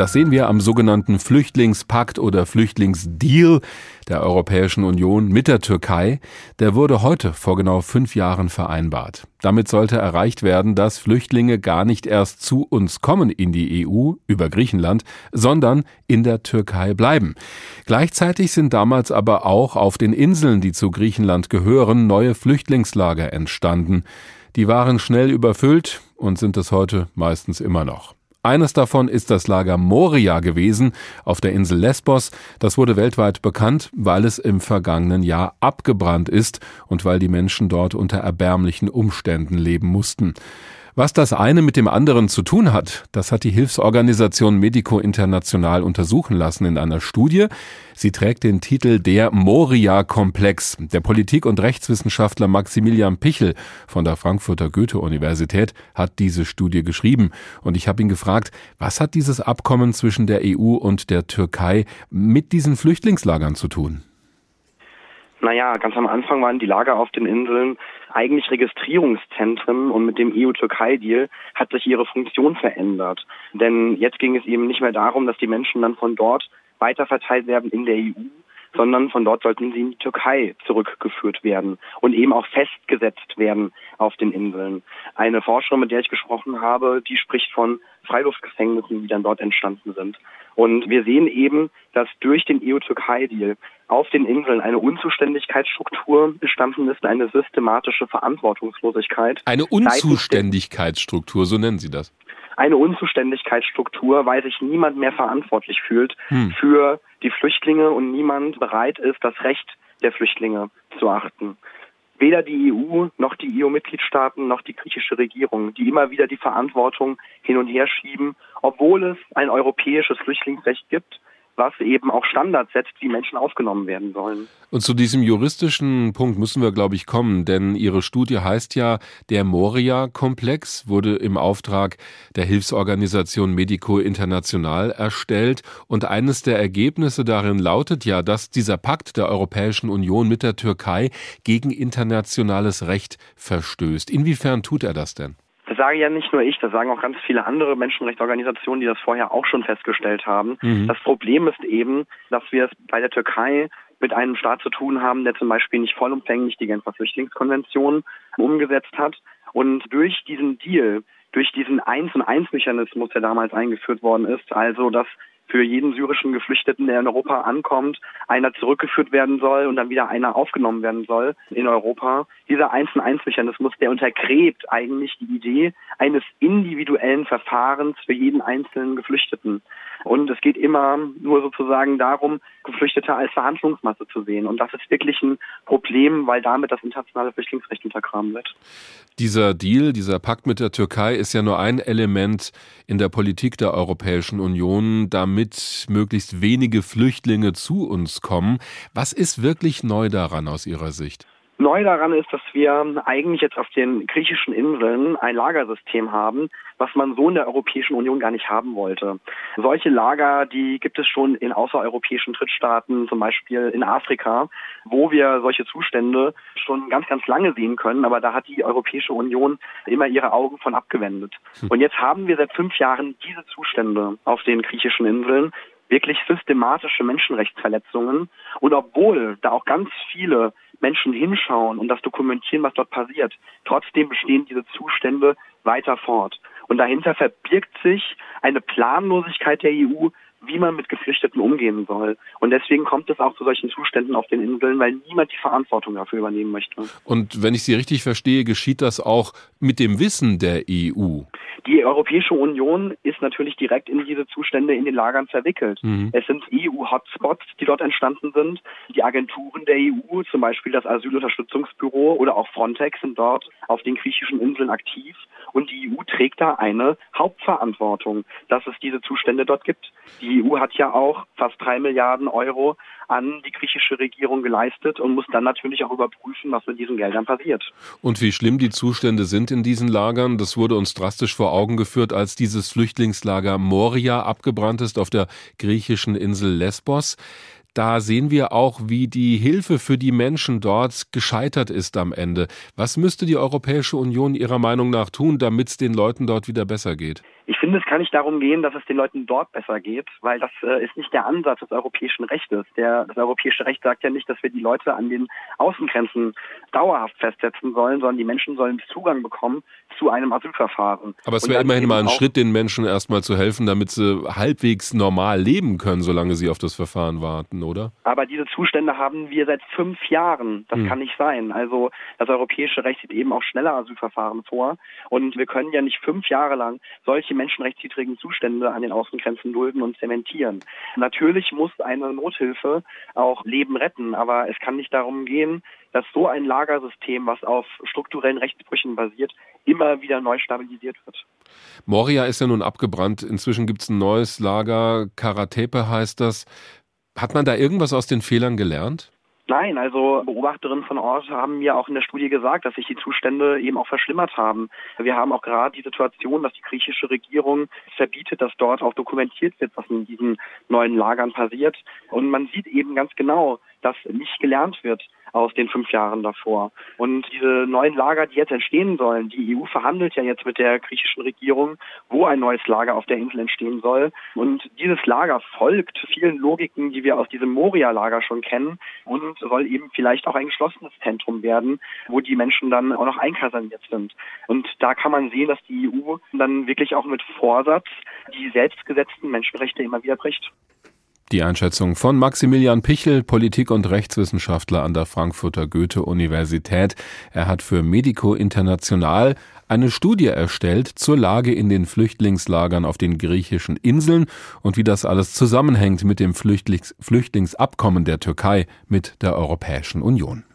Das sehen wir am sogenannten Flüchtlingspakt oder Flüchtlingsdeal der Europäischen Union mit der Türkei. Der wurde heute vor genau fünf Jahren vereinbart. Damit sollte erreicht werden, dass Flüchtlinge gar nicht erst zu uns kommen in die EU über Griechenland, sondern in der Türkei bleiben. Gleichzeitig sind damals aber auch auf den Inseln, die zu Griechenland gehören, neue Flüchtlingslager entstanden. Die waren schnell überfüllt und sind es heute meistens immer noch. Eines davon ist das Lager Moria gewesen auf der Insel Lesbos. Das wurde weltweit bekannt, weil es im vergangenen Jahr abgebrannt ist und weil die Menschen dort unter erbärmlichen Umständen leben mussten. Was das eine mit dem anderen zu tun hat, das hat die Hilfsorganisation Medico International untersuchen lassen in einer Studie. Sie trägt den Titel Der Moria-Komplex. Der Politik- und Rechtswissenschaftler Maximilian Pichel von der Frankfurter Goethe-Universität hat diese Studie geschrieben. Und ich habe ihn gefragt, was hat dieses Abkommen zwischen der EU und der Türkei mit diesen Flüchtlingslagern zu tun? Naja, ganz am Anfang waren die Lager auf den Inseln eigentlich Registrierungszentren und mit dem EU-Türkei-Deal hat sich ihre Funktion verändert. Denn jetzt ging es eben nicht mehr darum, dass die Menschen dann von dort weiterverteilt werden in der EU, sondern von dort sollten sie in die Türkei zurückgeführt werden und eben auch festgesetzt werden auf den Inseln. Eine Forscherin, mit der ich gesprochen habe, die spricht von Freiluftgefängnissen, die dann dort entstanden sind. Und wir sehen eben, dass durch den EU-Türkei-Deal auf den Inseln eine Unzuständigkeitsstruktur entstanden ist, eine systematische Verantwortungslosigkeit. Eine Unzuständigkeitsstruktur, so nennen Sie das eine Unzuständigkeitsstruktur, weil sich niemand mehr verantwortlich fühlt hm. für die Flüchtlinge und niemand bereit ist, das Recht der Flüchtlinge zu achten. Weder die EU noch die EU-Mitgliedstaaten noch die griechische Regierung, die immer wieder die Verantwortung hin und her schieben, obwohl es ein europäisches Flüchtlingsrecht gibt, was eben auch Standards setzt, wie Menschen aufgenommen werden sollen. Und zu diesem juristischen Punkt müssen wir, glaube ich, kommen, denn Ihre Studie heißt ja, der Moria-Komplex wurde im Auftrag der Hilfsorganisation Medico International erstellt und eines der Ergebnisse darin lautet ja, dass dieser Pakt der Europäischen Union mit der Türkei gegen internationales Recht verstößt. Inwiefern tut er das denn? Das sage ja nicht nur ich, das sagen auch ganz viele andere Menschenrechtsorganisationen, die das vorher auch schon festgestellt haben. Mhm. Das Problem ist eben, dass wir es bei der Türkei mit einem Staat zu tun haben, der zum Beispiel nicht vollumfänglich die Genfer Flüchtlingskonvention umgesetzt hat. Und durch diesen Deal, durch diesen Eins- und Eins-Mechanismus, der damals eingeführt worden ist, also dass für jeden syrischen Geflüchteten, der in Europa ankommt, einer zurückgeführt werden soll und dann wieder einer aufgenommen werden soll in Europa. Dieser Eins-zu-Eins-Mechanismus, der untergräbt eigentlich die Idee eines individuellen Verfahrens für jeden einzelnen Geflüchteten. Und es geht immer nur sozusagen darum, Geflüchtete als Verhandlungsmasse zu sehen. Und das ist wirklich ein Problem, weil damit das internationale Flüchtlingsrecht untergraben wird. Dieser Deal, dieser Pakt mit der Türkei ist ja nur ein Element in der Politik der Europäischen Union, damit möglichst wenige Flüchtlinge zu uns kommen. Was ist wirklich neu daran aus Ihrer Sicht? Neu daran ist, dass wir eigentlich jetzt auf den griechischen Inseln ein Lagersystem haben, was man so in der Europäischen Union gar nicht haben wollte. Solche Lager, die gibt es schon in außereuropäischen Drittstaaten, zum Beispiel in Afrika, wo wir solche Zustände schon ganz, ganz lange sehen können, aber da hat die Europäische Union immer ihre Augen von abgewendet. Hm. Und jetzt haben wir seit fünf Jahren diese Zustände auf den griechischen Inseln, wirklich systematische Menschenrechtsverletzungen. Und obwohl da auch ganz viele Menschen hinschauen und das dokumentieren, was dort passiert, trotzdem bestehen diese Zustände weiter fort. Und dahinter verbirgt sich eine Planlosigkeit der EU, wie man mit Geflüchteten umgehen soll. Und deswegen kommt es auch zu solchen Zuständen auf den Inseln, weil niemand die Verantwortung dafür übernehmen möchte. Und wenn ich Sie richtig verstehe, geschieht das auch mit dem Wissen der EU? Die Europäische Union ist natürlich direkt in diese Zustände in den Lagern verwickelt. Mhm. Es sind EU-Hotspots, die dort entstanden sind. Die Agenturen der EU, zum Beispiel das Asylunterstützungsbüro oder auch Frontex, sind dort auf den griechischen Inseln aktiv. Und die EU trägt da eine Hauptverantwortung, dass es diese Zustände dort gibt. Die EU hat ja auch fast drei Milliarden Euro an die griechische Regierung geleistet und muss dann natürlich auch überprüfen, was mit diesen Geldern passiert. Und wie schlimm die Zustände sind in diesen Lagern, das wurde uns drastisch vor Augen geführt, als dieses Flüchtlingslager Moria abgebrannt ist auf der griechischen Insel Lesbos. Da sehen wir auch, wie die Hilfe für die Menschen dort gescheitert ist am Ende. Was müsste die Europäische Union Ihrer Meinung nach tun, damit es den Leuten dort wieder besser geht? Ich finde, es kann nicht darum gehen, dass es den Leuten dort besser geht, weil das äh, ist nicht der Ansatz des europäischen Rechtes. Der, das europäische Recht sagt ja nicht, dass wir die Leute an den Außengrenzen dauerhaft festsetzen sollen, sondern die Menschen sollen Zugang bekommen zu einem Asylverfahren. Aber es wäre immerhin mal ein Schritt, den Menschen erstmal zu helfen, damit sie halbwegs normal leben können, solange sie auf das Verfahren warten, oder? Aber diese Zustände haben wir seit fünf Jahren. Das hm. kann nicht sein. Also das europäische Recht sieht eben auch schneller Asylverfahren vor. Und wir können ja nicht fünf Jahre lang solche menschenrechtswidrigen Zustände an den Außengrenzen dulden und zementieren. Natürlich muss eine Nothilfe auch Leben retten, aber es kann nicht darum gehen, dass so ein Lagersystem, was auf strukturellen Rechtsbrüchen basiert, immer wieder neu stabilisiert wird. Moria ist ja nun abgebrannt. Inzwischen gibt es ein neues Lager. Karatepe heißt das. Hat man da irgendwas aus den Fehlern gelernt? Nein, also Beobachterinnen von Ort haben mir auch in der Studie gesagt, dass sich die Zustände eben auch verschlimmert haben. Wir haben auch gerade die Situation, dass die griechische Regierung verbietet, dass dort auch dokumentiert wird, was in diesen neuen Lagern passiert. Und man sieht eben ganz genau, dass nicht gelernt wird aus den fünf Jahren davor. Und diese neuen Lager, die jetzt entstehen sollen, die EU verhandelt ja jetzt mit der griechischen Regierung, wo ein neues Lager auf der Insel entstehen soll. Und dieses Lager folgt vielen Logiken, die wir aus diesem Moria-Lager schon kennen und soll eben vielleicht auch ein geschlossenes Zentrum werden, wo die Menschen dann auch noch einkaserniert sind. Und da kann man sehen, dass die EU dann wirklich auch mit Vorsatz die selbstgesetzten Menschenrechte immer wieder bricht. Die Einschätzung von Maximilian Pichel, Politik- und Rechtswissenschaftler an der Frankfurter Goethe-Universität. Er hat für Medico International eine Studie erstellt zur Lage in den Flüchtlingslagern auf den griechischen Inseln und wie das alles zusammenhängt mit dem Flüchtlings Flüchtlingsabkommen der Türkei mit der Europäischen Union.